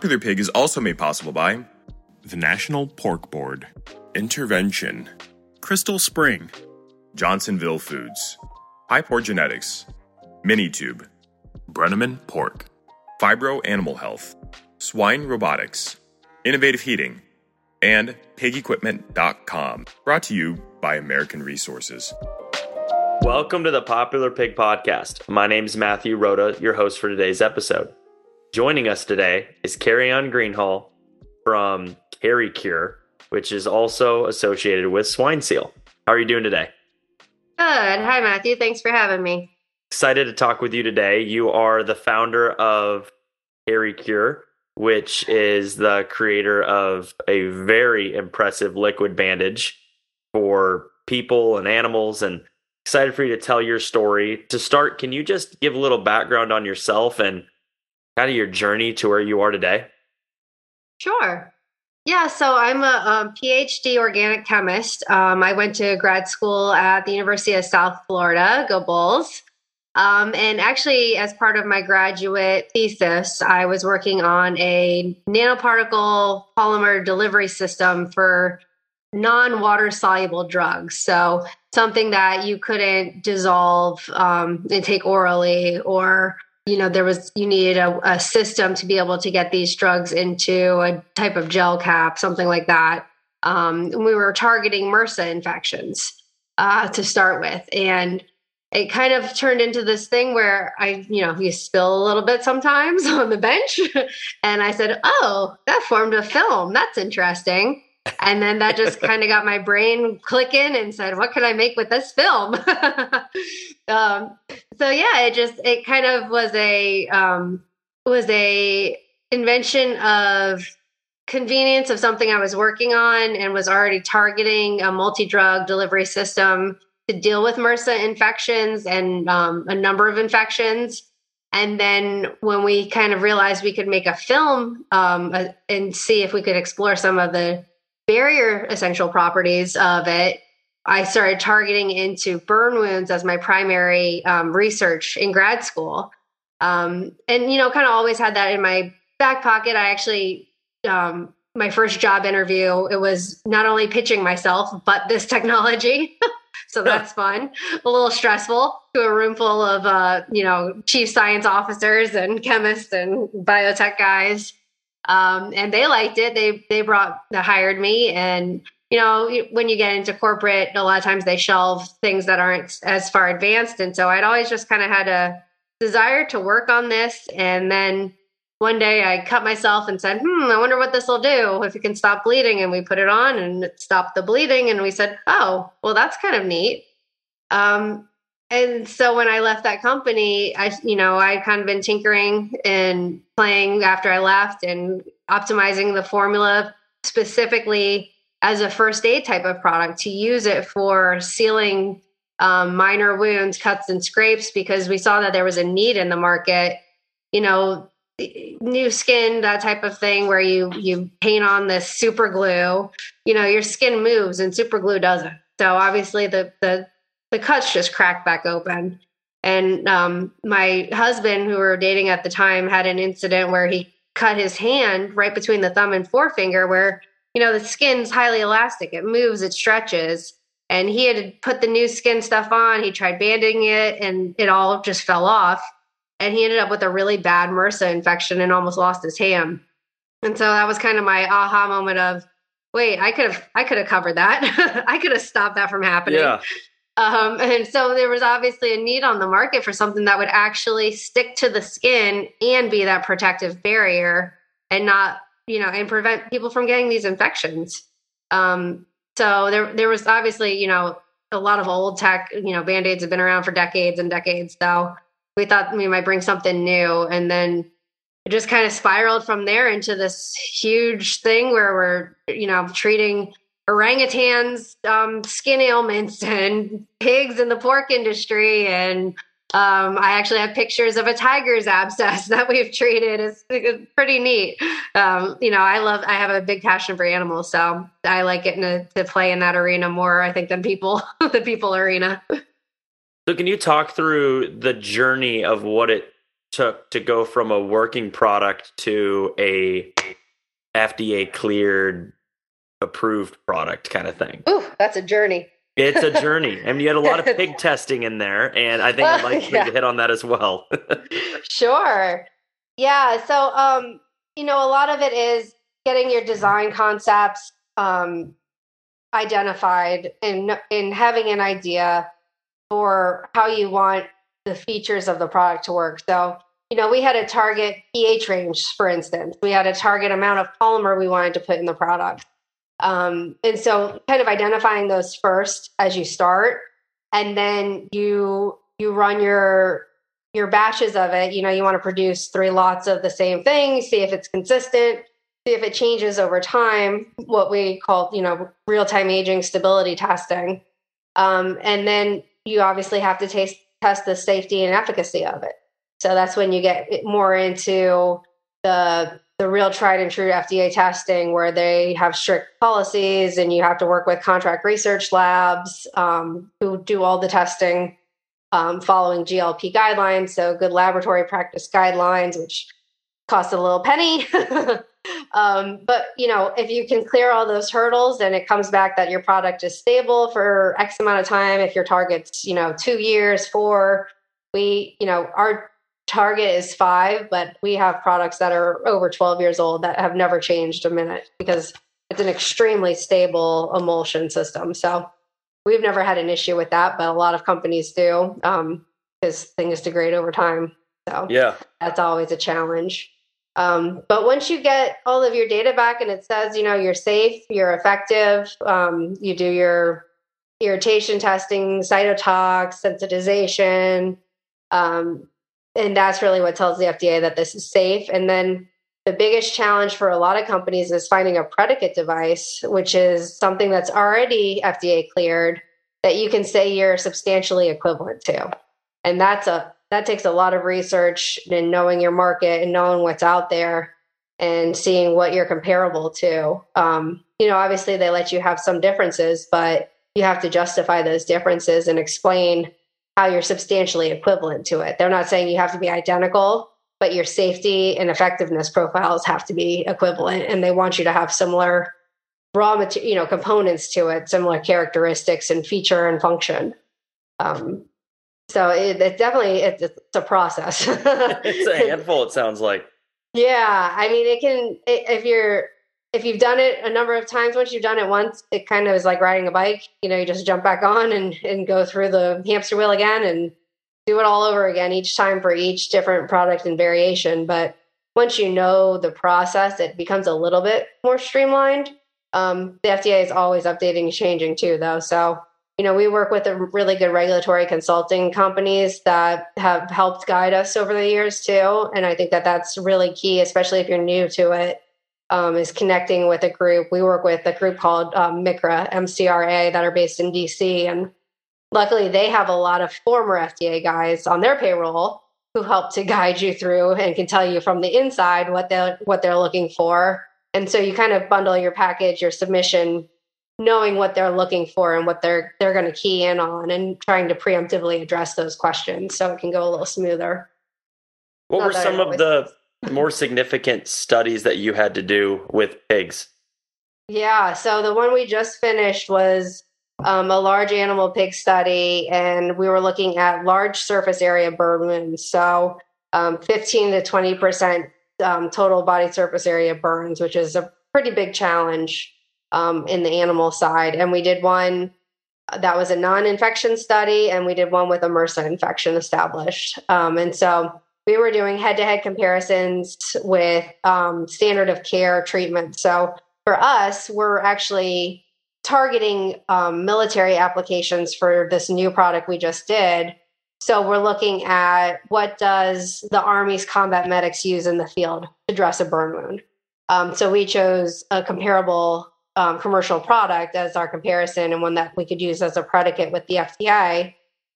Popular Pig is also made possible by the National Pork Board, Intervention, Crystal Spring, Johnsonville Foods, Hypor Genetics, Minitube, Brenneman Pork, Phibro Animal Health, Swine Robotics, Innovative Heating, and PigEquipment.com. Brought to you by American Resources. Welcome to the Popular Pig Podcast. My name is Matthew Rhoda, your host for today's episode. Joining us today is Kerriann Greenhalgh from KeriCure, which is also associated with SwineSeal. How are you doing today? Good. Hi, Matthew. Thanks for having me. Excited to talk with you today. You are the founder of KeriCure, which is the creator of a very impressive liquid bandage for people and animals and excited for you to tell your story. To start, can you just give a little background on yourself and kind of your journey to where you are today? Sure. Yeah, so I'm a, a PhD organic chemist. Um, I went to grad school at the University of South Florida, go Bulls. Um, and actually, as part of my graduate thesis, I was working on a nanoparticle polymer delivery system for non water soluble drugs. So, something that you couldn't dissolve um, and take orally or you know there was you needed a, a, system to be able to get these drugs into a type of gel cap something like that. Um, we were targeting mrsa infections uh, to start with. And it kind of turned into this thing where i you know you spill a little bit sometimes on the bench. And i said oh that formed a film. That's interesting and then that just kind of got my brain clicking and said what can i make with this film? Um, so yeah it just it kind of was a um, was a invention of convenience of something i was working on and was already targeting a multi-drug delivery system to deal with mrsa infections and um, a number of infections. And then when we kind of realized we could make a film um, uh, and see if we could explore some of the barrier essential properties of it, I started targeting into burn wounds as my primary um, research in grad school. Um, and, you know, kind of always had that in my back pocket. I actually, um, my first job interview, it was not only pitching myself, but this technology. so that's fun. A little stressful to a room full of, uh, you know, chief science officers and chemists and biotech guys um, and they liked it. They they brought they hired me, and you know when you get into corporate, a lot of times they shelve things that aren't as far advanced, and so I'd always just kind of had a desire to work on this, and then. One day I cut myself and said, Hmm, I wonder what this will do if it can stop bleeding. And we put it on and it stopped the bleeding. And we said, Oh, well, that's kind of neat. Um, and so when I left that company, I, you know, I'd kind of been tinkering and playing after I left and optimizing the formula specifically as a first aid type of product to use it for sealing um, minor wounds, cuts, and scrapes because we saw that there was a need in the market. You know, new skin, that type of thing, where you you paint on this super glue. You know, your skin moves and super glue doesn't. So obviously, the the the cuts just cracked back open. And um, my husband, who we were dating at the time, had an incident where he cut his hand right between the thumb and forefinger, where you know the skin's highly elastic; it moves, it stretches. And he had put the new skin stuff on. He tried banding it, and it all just fell off. And he ended up with a really bad MRSA infection and almost lost his hand. And so that was kind of my aha moment of, wait, I could have, I could have covered that. I could have stopped that from happening. Yeah. Um, and so there was obviously a need on the market for something that would actually stick to the skin and be that protective barrier and not, you know, and prevent people from getting these infections. Um, so there, there was obviously, you know, a lot of old tech, you know, band-aids have been around for decades and decades. So we thought we might bring something new. And then it just kind of spiraled from there into this huge thing where we're, you know, treating orangutans, um, skin ailments, and pigs in the pork industry. And um, I actually have pictures of a tiger's abscess that we've treated. It's, it's pretty neat. Um, you know, I love, I have a big passion for animals, so I like getting to, to play in that arena more, I think, than people, the people arena. So, can you talk through the journey of what it took to go from a working product to a FDA cleared approved product kind of thing. Ooh, that's a journey. It's a journey. I mean, you had a lot of pig testing in there, and I think I'd like yeah. to hit on that as well. sure. Yeah. So, um, you know, a lot of it is getting your design concepts um, identified and in having an idea for how you want the features of the product to work. So, you know, we had a target pH range, for instance. We had a target amount of polymer we wanted to put in the product. Um, and so kind of identifying those first as you start and then you you run your your batches of it. You know you want to produce three lots of the same thing see if it's consistent see if it changes over time what we call you know real-time aging stability testing. Um, and then you obviously have to taste, test the safety and efficacy of it. So that's when you get more into the the real tried and true FDA testing where they have strict policies and you have to work with contract research labs um, who do all the testing um, following GLP guidelines. So, good laboratory practice guidelines, which cost a little penny. um, but, you know, if you can clear all those hurdles and it comes back that your product is stable for X amount of time, if your target's, you know, two years, four, we, you know, our target is five, but we have products that are over 12 years old that have never changed a minute because it's an extremely stable emulsion system. So we've never had an issue with that, but a lot of companies do because um, things degrade over time. So yeah, that's always a challenge. Um, but once you get all of your data back and it says, you know, you're safe, you're effective, um, you do your irritation testing, cytotox, sensitization, um, and that's really what tells the FDA that this is safe. And then the biggest challenge for a lot of companies is finding a predicate device, which is something that's already FDA cleared that you can say you're substantially equivalent to. And that's a that takes a lot of research and knowing your market and knowing what's out there and seeing what you're comparable to. Um, you know, obviously they let you have some differences, but you have to justify those differences and explain how you're substantially equivalent to it. They're not saying you have to be identical, but your safety and effectiveness profiles have to be equivalent and they want you to have similar raw material, you know, components to it, similar characteristics and feature and function. Um, so it, it definitely it's, it's a process. it's a handful. It sounds like. Yeah, I mean, it can if you're if you've done it a number of times, once you've done it once, it kind of is like riding a bike. You know, you just jump back on and, and go through the hamster wheel again and do it all over again each time for each different product and variation. But once you know the process, it becomes a little bit more streamlined. Um, the FDA is always updating and changing too, though. So, you know, we work with a really good regulatory consulting companies that have helped guide us over the years too. And I think that that's really key, especially if you're new to it um, is connecting with a group. We work with a group called um, MICRA, MCRA, that are based in DC. And luckily, they have a lot of former FDA guys on their payroll who help to guide you through and can tell you from the inside what they're, what they're looking for. And so you kind of bundle your package, your submission, knowing what they're looking for and what they're they're going to key in on and trying to preemptively address those questions so it can go a little smoother. What Not were some of the more significant studies that you had to do with pigs? Yeah, so the one we just finished was um, a large animal pig study, and we were looking at large surface area burn wounds. So um, 15 to 20 percent um, total body surface area burns, which is a pretty big challenge um, in the animal side. And we did one that was a non-infection study, and we did one with a MRSA infection established. Um, and so we were doing head to head comparisons with um, standard of care treatment. So for us, we're actually targeting um, military applications for this new product we just did. So we're looking at what does the Army's combat medics use in the field to dress a burn wound. Um, so we chose a comparable um, commercial product as our comparison and one that we could use as a predicate with the FDA.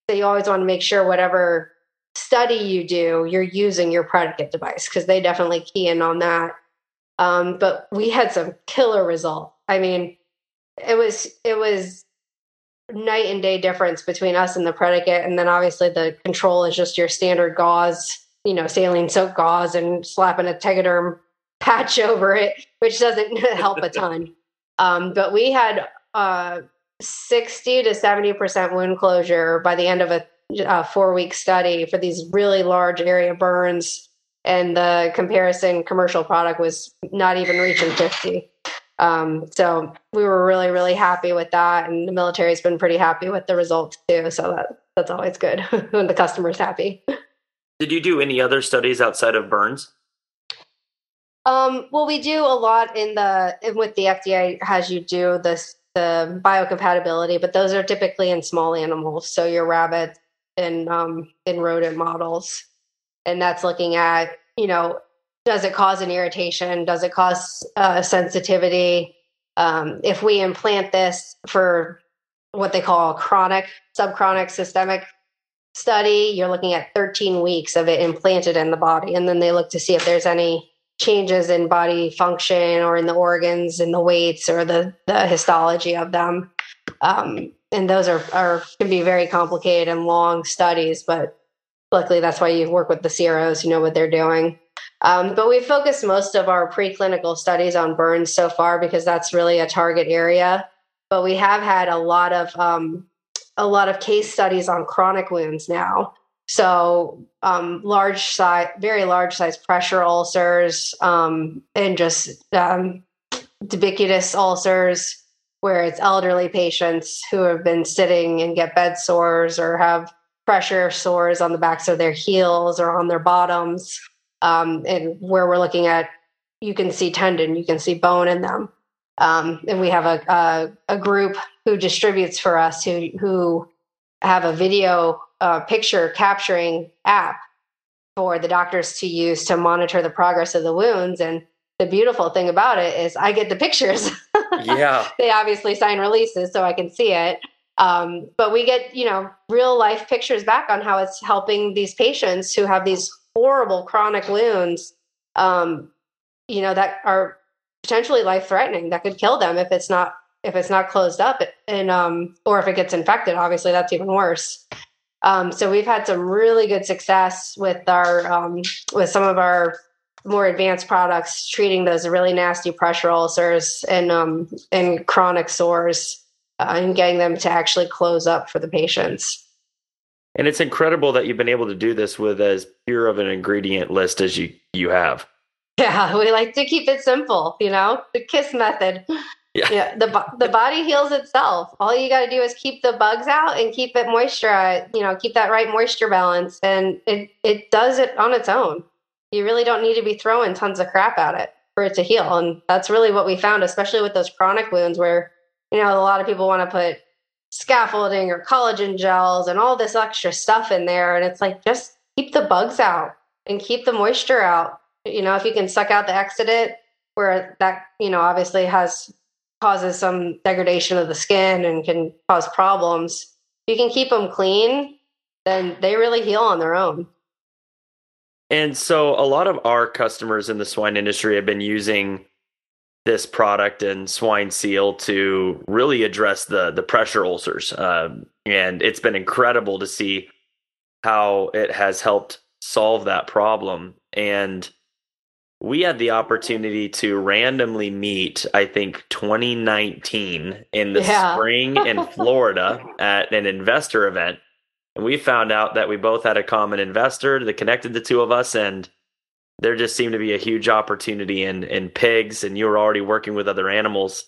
So you always want to make sure whatever study you do, you're using your predicate device because they definitely key in on that. Um, but we had some killer result. I mean, it was it was night and day difference between us and the predicate, and then obviously the control is just your standard gauze, you know, saline soap gauze, and slapping a tegaderm patch over it, which doesn't help a ton. Um, but we had uh, 60 to 70% wound closure by the end of a, a four week study for these really large area burns. And the comparison commercial product was not even reaching 50. Um, so we were really, really happy with that. And the military's been pretty happy with the results too. So that, that's always good when the customer's happy. Did you do any other studies outside of burns? Um, well, we do a lot in the with the FDA has you do this the biocompatibility, but those are typically in small animals, so your rabbit and um, in rodent models, and that's looking at you know does it cause an irritation, does it cause uh, sensitivity? Um, if we implant this for what they call chronic, subchronic, systemic study, you're looking at 13 weeks of it implanted in the body, and then they look to see if there's any changes in body function or in the organs and the weights or the, the histology of them. Um, and those are, are can be very complicated and long studies, but luckily that's why you work with the CROs, you know what they're doing. Um, but we focused most of our preclinical studies on burns so far because that's really a target area. But we have had a lot of um, a lot of case studies on chronic wounds now. So um, large size, very large size pressure ulcers, um, and just um, ubiquitous ulcers, where it's elderly patients who have been sitting and get bed sores or have pressure sores on the backs of their heels or on their bottoms, um, and where we're looking at, you can see tendon, you can see bone in them. Um, and we have a, a, a group who distributes for us who who have a video uh, picture capturing app for the doctors to use to monitor the progress of the wounds. And the beautiful thing about it is I get the pictures. Yeah. they obviously sign releases so I can see it. Um, but we get, you know, real life pictures back on how it's helping these patients who have these horrible chronic wounds, um, you know, that are potentially life threatening that could kill them if it's not if it's not closed up and um or if it gets infected obviously that's even worse um, so we've had some really good success with our um, with some of our more advanced products treating those really nasty pressure ulcers and um, and chronic sores uh, and getting them to actually close up for the patients. And it's incredible that you've been able to do this with as pure of an ingredient list as you you have. Yeah, we like to keep it simple, you know, the KISS method. Yeah. yeah. The the body heals itself. All you got to do is keep the bugs out and keep it moisturized, You know, keep that right moisture balance, and it it does it on its own. You really don't need to be throwing tons of crap at it for it to heal, and that's really what we found, especially with those chronic wounds, where you know a lot of people want to put scaffolding or collagen gels and all this extra stuff in there, and it's like just keep the bugs out and keep the moisture out. You know, if you can suck out the exudate, where that you know obviously has causes some degradation of the skin and can cause problems. If you can keep them clean, then they really heal on their own. And so a lot of our customers in the swine industry have been using this product and SwineSeal to really address the the pressure ulcers. Um, and it's been incredible to see how it has helped solve that problem. And we had the opportunity to randomly meet, I think 2019 in the yeah. spring in Florida at an investor event. And we found out that we both had a common investor that connected the two of us. And there just seemed to be a huge opportunity in, in pigs, and you were already working with other animals.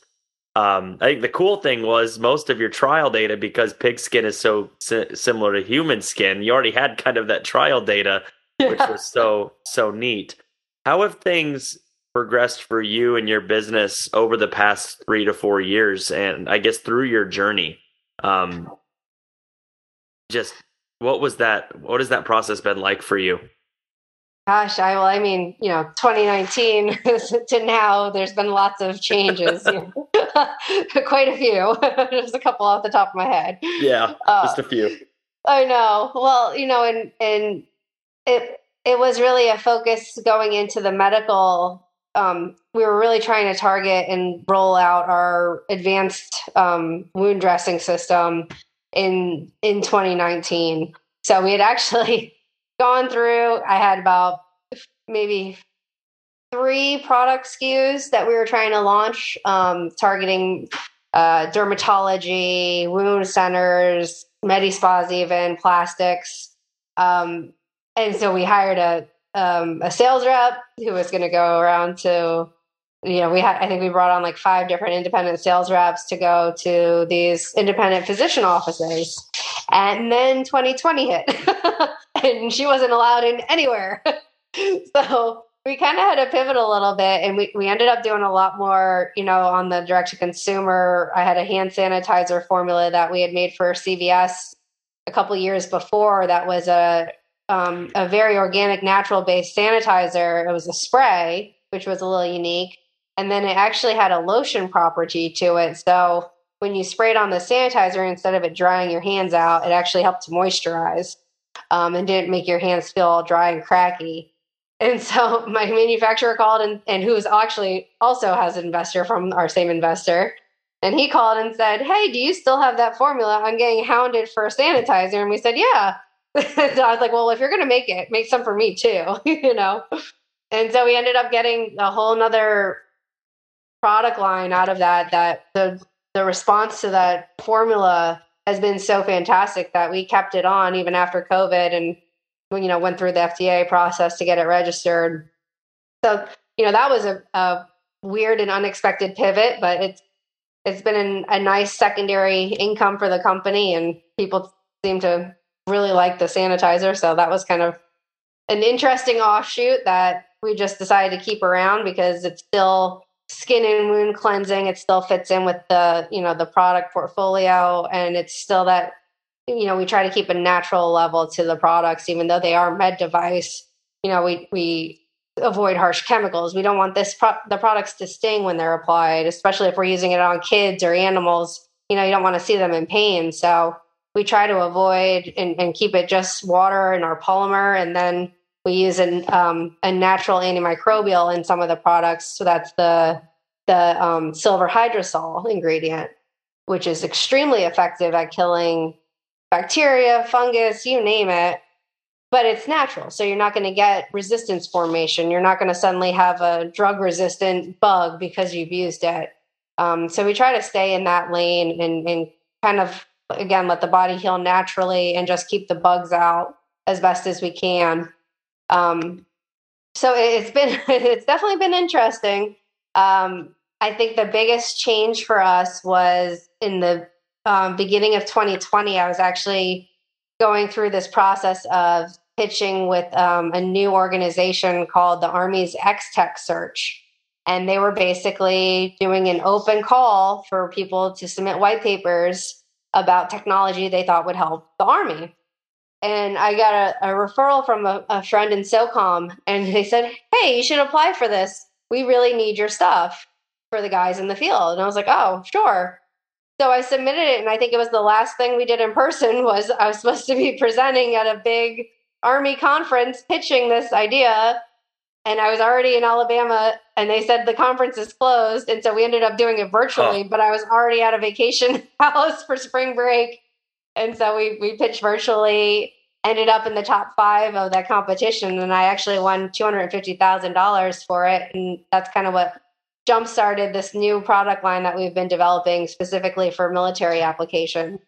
Um, I think the cool thing was most of your trial data, because pig skin is so si- similar to human skin, you already had kind of that trial data, yeah. which was so, so neat. How have things progressed for you and your business over the past three to four years, and I guess through your journey? Um, just What was that? What has that process been like for you? Gosh, I well, I mean, you know, 2019 to now, there's been lots of changes. Quite a few. There's a couple off the top of my head. Yeah, uh, just a few. I know. Well, you know, and and it it was really a focus going into the medical. Um, we were really trying to target and roll out our advanced um, wound dressing system in in 2019. So we had actually gone through. I had about maybe three product SKUs that we were trying to launch, um, targeting uh, dermatology, wound centers, med spas, even plastics. Um, and so we hired a um, a sales rep who was going to go around to you know we had i think we brought on like five different independent sales reps to go to these independent physician offices. And then 2020 hit. And she wasn't allowed in anywhere. So we kind of had to pivot a little bit and we, we ended up doing a lot more you know on the direct to consumer. I had a hand sanitizer formula that we had made for cvs a couple years before that was a um, a very organic natural based sanitizer. It was a spray which was a little unique and then it actually had a lotion property to it. So when you sprayed on the sanitizer, instead of it drying your hands out, it actually helped to moisturize um, and didn't make your hands feel all dry and cracky. And so my manufacturer called and, and who's actually also has an investor from our same investor. And he called and said, Hey, do you still have that formula? I'm getting hounded for a sanitizer. And we said, Yeah. so I was like, Well, if you're going to make it, make some for me too, you know? And so we ended up getting a whole nother product line out of that that the the response to that formula has been so fantastic that we kept it on even after COVID and you know went through the FDA process to get it registered. So you know that was a, a weird and unexpected pivot, but it's it's been an, a nice secondary income for the company, and people seem to really like the sanitizer. So that was kind of an interesting offshoot that we just decided to keep around because it's still skin and wound cleansing it still fits in with the you know the product portfolio and it's still that you know we try to keep a natural level to the products even though they are med device you know we we avoid harsh chemicals. We don't want this pro- the products to sting when they're applied especially if we're using it on kids or animals. You know you don't want to see them in pain so we try to avoid and, and keep it just water and our polymer and then we use an, um, a natural antimicrobial in some of the products. So that's the the um, silver hydrosol ingredient, which is extremely effective at killing bacteria, fungus, you name it. But it's natural, so you're not going to get resistance formation. You're not going to suddenly have a drug resistant bug because you've used it. Um, so we try to stay in that lane and, and kind of again let the body heal naturally and just keep the bugs out as best as we can. Um, so it's been it's definitely been interesting. Um, I think the biggest change for us was in the um, beginning of 2020. I was actually going through this process of pitching with um, a new organization called the Army's xTechSearch. And they were basically doing an open call for people to submit white papers about technology they thought would help the Army and I got a, a referral from a, a, friend in SOCOM, and they said, "Hey, you should apply for this. We really need your stuff for the guys in the field." And I was like, "Oh, sure." So I submitted it, and I think it was the last thing we did in person. Was I was supposed to be presenting at a big Army conference pitching this idea, and I was already in Alabama, and they said the conference is closed, and so we ended up doing it virtually. But I was already at a vacation house for spring break and so we we pitched virtually ended up in the top five of that competition and i actually won $250000 for it. And that's kind of what jump started this new product line that we've been developing specifically for military application.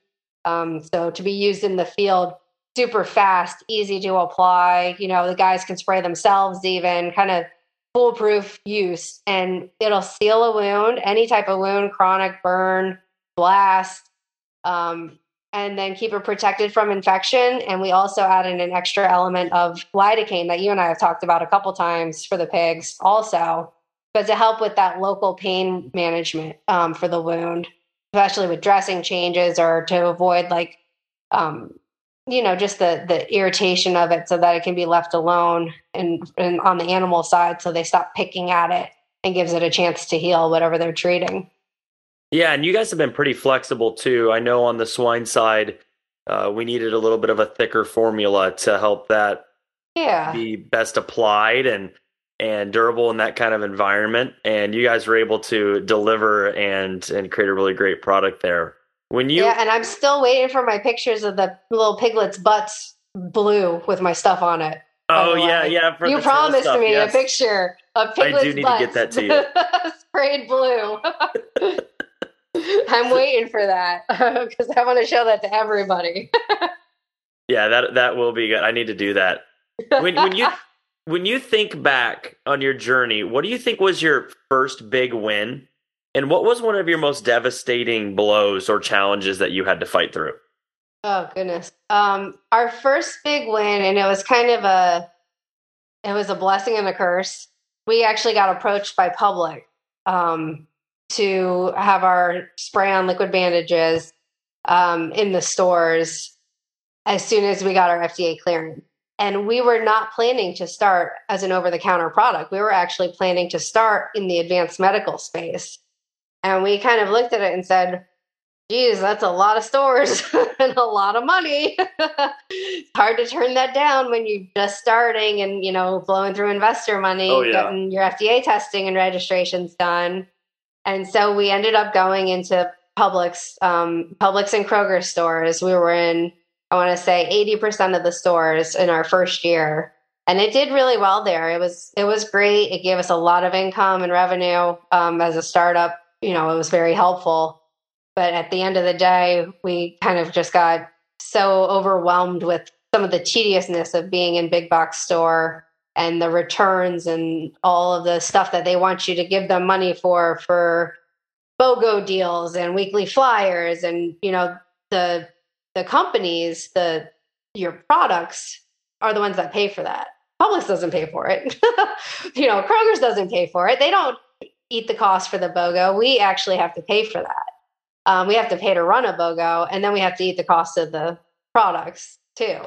Um, so to be used in the field super fast easy to apply you know the guys can spray themselves even kind of foolproof use and it'll seal a wound any type of wound chronic burn blast um, and then keep it protected from infection. And we also added an extra element of lidocaine that you and I have talked about a couple times for the pigs, also, but to help with that local pain management um, for the wound, especially with dressing changes or to avoid like um, you know just the the irritation of it so that it can be left alone and, and on the animal side so they stop picking at it and gives it a chance to heal whatever they're treating yeah and you guys have been pretty flexible too. I know on the swine side uh, we needed a little bit of a thicker formula to help that yeah. be best applied and and durable in that kind of environment and you guys were able to deliver and and create a really great product there. When you yeah and i'm still waiting for my pictures of the little piglets butts blue with my stuff on it oh yeah yeah you promised stuff, me yes. a picture of piglets I do need butts to get that to you. sprayed blue i'm waiting for that because i want to show that to everybody yeah that that will be good i need to do that when when you when you think back on your journey, what do you think was your first big win? And what was one of your most devastating blows or challenges that you had to fight through? Oh goodness. Um our first big win and it was kind of a it was a blessing and a curse. We actually got approached by Publix um to have our spray on liquid bandages um in the stores as soon as we got our FDA clearance. And we were not planning to start as an over the counter product. We were actually planning to start in the advanced medical space. And we kind of looked at it and said, geez, that's a lot of stores and a lot of money. it's hard to turn that down when you're just starting and, you know, blowing through investor money, oh, yeah. getting your FDA testing and registrations done. And so we ended up going into Publix, um, Publix and Kroger stores. We were in I want to say 80% of the stores in our first year. And it did really well there. It was it was great. It gave us a lot of income and revenue um, as a startup. You know, it was very helpful. But at the end of the day, we kind of just got so overwhelmed with some of the tediousness of being in big box store and the returns and all of the stuff that they want you to give them money for for BOGO deals and weekly flyers and you know the the companies, the your products are the ones that pay for that. Publix doesn't pay for it. you know, Kroger's doesn't pay for it. They don't eat the cost for the BOGO. We actually have to pay for that. Um, we have to pay to run a BOGO, and then we have to eat the cost of the products too.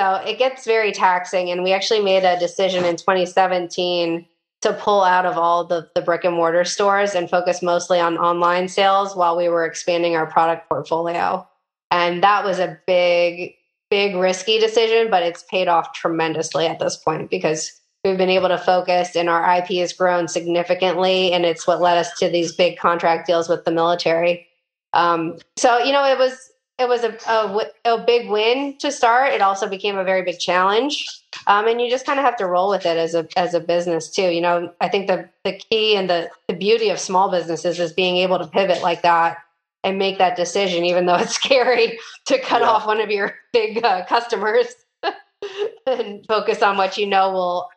So it gets very taxing. And we actually made a decision in 2017 to pull out of all the, the brick and mortar stores and focus mostly on online sales while we were expanding our product portfolio. And that was a big, big risky decision, but it's paid off tremendously at this point because we've been able to focus and our IP has grown significantly. And it's what led us to these big contract deals with the military. Um, so, you know, it was, it was a, a, a, big win to start. It also became a very big challenge. Um, and you just kind of have to roll with it as a, as a business too. You know, I think the, the key and the, the beauty of small businesses is being able to pivot like that and make that decision, even though it's scary to cut yeah. off one of your big uh, customers and focus on what you know will,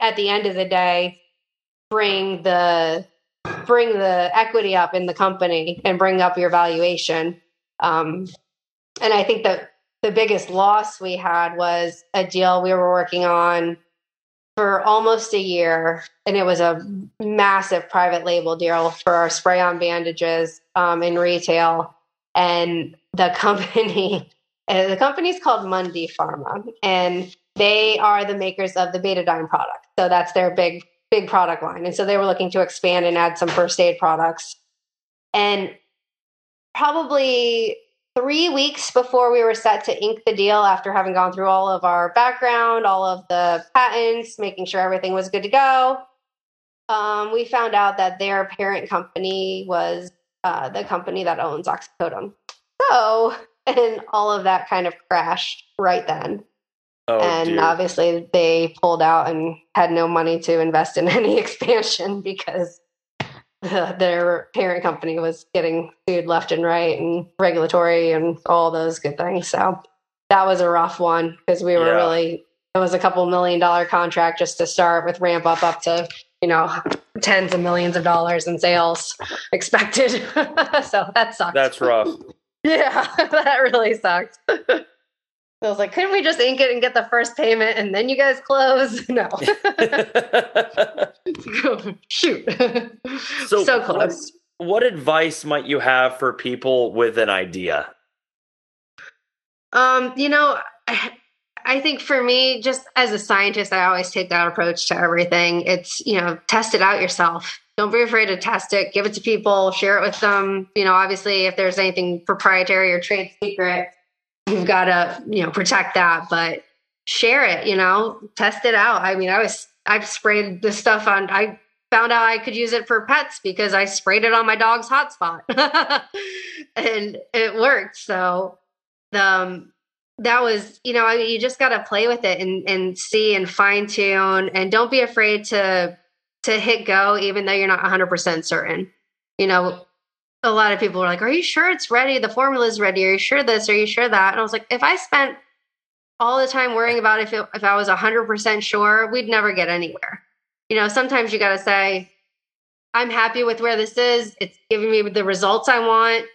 at the end of the day, bring the bring the equity up in the company and bring up your valuation. Um, and I think that the biggest loss we had was a deal we were working on for almost a year, and it was a massive private label deal for our spray on bandages um, in retail. And the company, the company's called Mundipharma, and they are the makers of the betadine product. So that's their big, big product line. And so they were looking to expand and add some first aid products. And probably three weeks before we were set to ink the deal after having gone through all of our background, all of the patents, making sure everything was good to go. Um, we found out that their parent company was uh, the company that owns Oxycodone. So, and all of that kind of crashed right then. Oh, and dear. obviously, they pulled out and had no money to invest in any expansion because their parent company was getting sued left and right and regulatory and all those good things. So that was a rough one because we were yeah. really it was a couple million dollar contract just to start with ramp up up to you know tens of millions of dollars in sales expected. so that sucked. That's rough. yeah, that really sucked. I was like, couldn't we just ink it and get the first payment and then you guys close? No. Shoot. So, so close. What, what advice might you have for people with an idea? Um, you know, I, I think for me, just as a scientist, I always take that approach to everything. It's, you know, test it out yourself. Don't be afraid to test it, give it to people, share it with them. You know, obviously, if there's anything proprietary or trade secret, you've got to, you know, protect that, but share it, you know, test it out. I mean, I was, I've sprayed this stuff on, I found out I could use it for pets because I sprayed it on my dog's hotspot and it worked. So, um, that was, you know, you just got to play with it and, and see and fine tune and don't be afraid to, to hit go, even though you're not 100% certain. You know, a lot of people were like, Are you sure it's ready? The formula is ready. Are you sure this? Are you sure that? And I was like, If I spent all the time worrying about if, it, if I was 100% sure, we'd never get anywhere. You know, sometimes you got to say, I'm happy with where this is. It's giving me the results I want.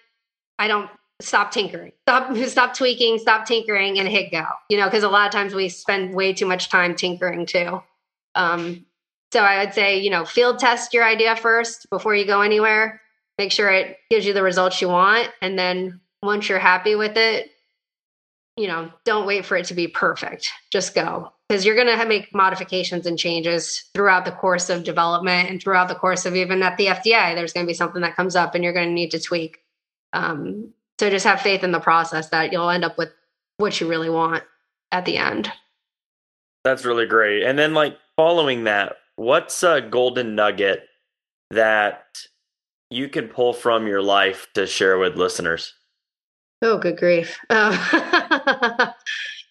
I don't stop tinkering stop stop tweaking stop tinkering and hit go you know because a lot of times we spend way too much time tinkering too um, so i would say you know field test your idea first before you go anywhere make sure it gives you the results you want. And then once you're happy with it you know don't wait for it to be perfect. Just go. Because you're going to make modifications and changes throughout the course of development and throughout the course of even at the fda there's going to be something that comes up and you're going to need to tweak. Um, so just have faith in the process that you'll end up with what you really want at the end. That's really great. And then like following that, what's a golden nugget that you can pull from your life to share with listeners? Oh, good grief. Um,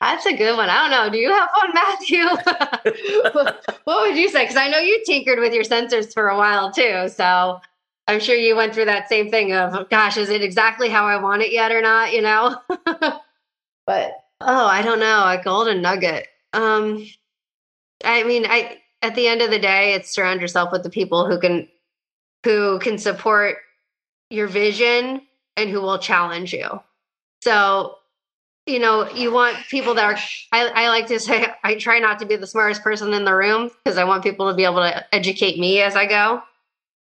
that's a good one. I don't know. Do you have one, Matthew? what would you say? Because I know you tinkered with your sensors for a while too. So I'm sure you went through that same thing of, gosh, is it exactly how I want it yet or not? You know? but oh, I don't know, a golden nugget. Um, I mean, I at the end of the day, it's surround yourself with the people who can who can support your vision and who will challenge you. So, you know, you want people that are I, I like to say I try not to be the smartest person in the room because I want people to be able to educate me as I go.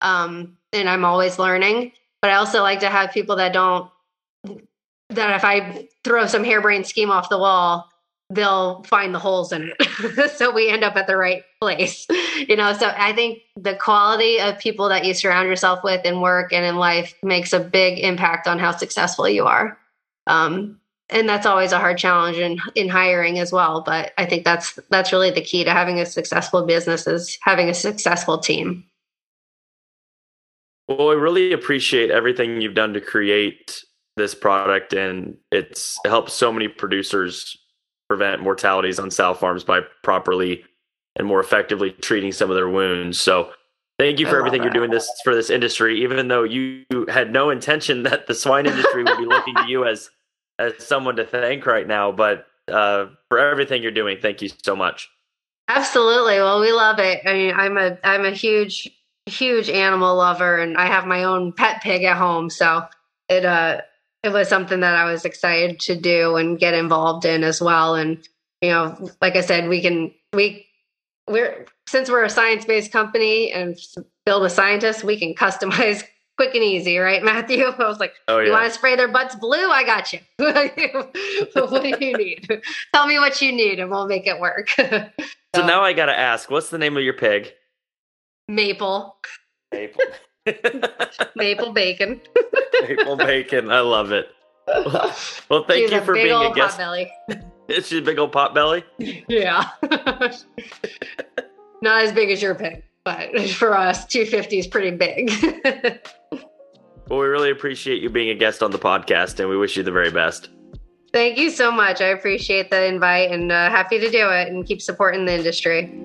Um, and I'm always learning. But I also like to have people that don't that if I throw some harebrained scheme off the wall, they'll find the holes in it. so we end up at the right place. You know, so I think the quality of people that you surround yourself with in work and in life makes a big impact on how successful you are. Um, and that's always a hard challenge in, in hiring as well. But I think that's that's really the key to having a successful business is having a successful team. Well, we really appreciate everything you've done to create this product, and it's helped so many producers prevent mortalities on sow farms by properly and more effectively treating some of their wounds. So, thank you for everything you're doing this for this industry, even though you had no intention that the swine industry would be looking to you as as someone to thank right now. But uh, for everything you're doing, thank you so much. Absolutely. Well, we love it. I mean, I'm a I'm a huge huge animal lover and I have my own pet pig at home. So it uh it was something that I was excited to do and get involved in as well. And you know, like I said, we can we we're since we're a science based company and build with scientists, we can customize quick and easy, right, Matthew? I was like, oh, yeah. you want to spray their butts blue? I got you. what do you need? Tell me what you need and we'll make it work. so, so now I got to ask, what's the name of your pig? Maple. Maple. Maple bacon. Maple bacon. I love it. Well, well thank She's you for being a guest. Belly. Is she a big old pot belly? Yeah. Not as big as your pig, but for us, 250 is pretty big. well, we really appreciate you being a guest on the podcast, and we wish you the very best. Thank you so much. I appreciate the invite and uh, happy to do it and keep supporting the industry.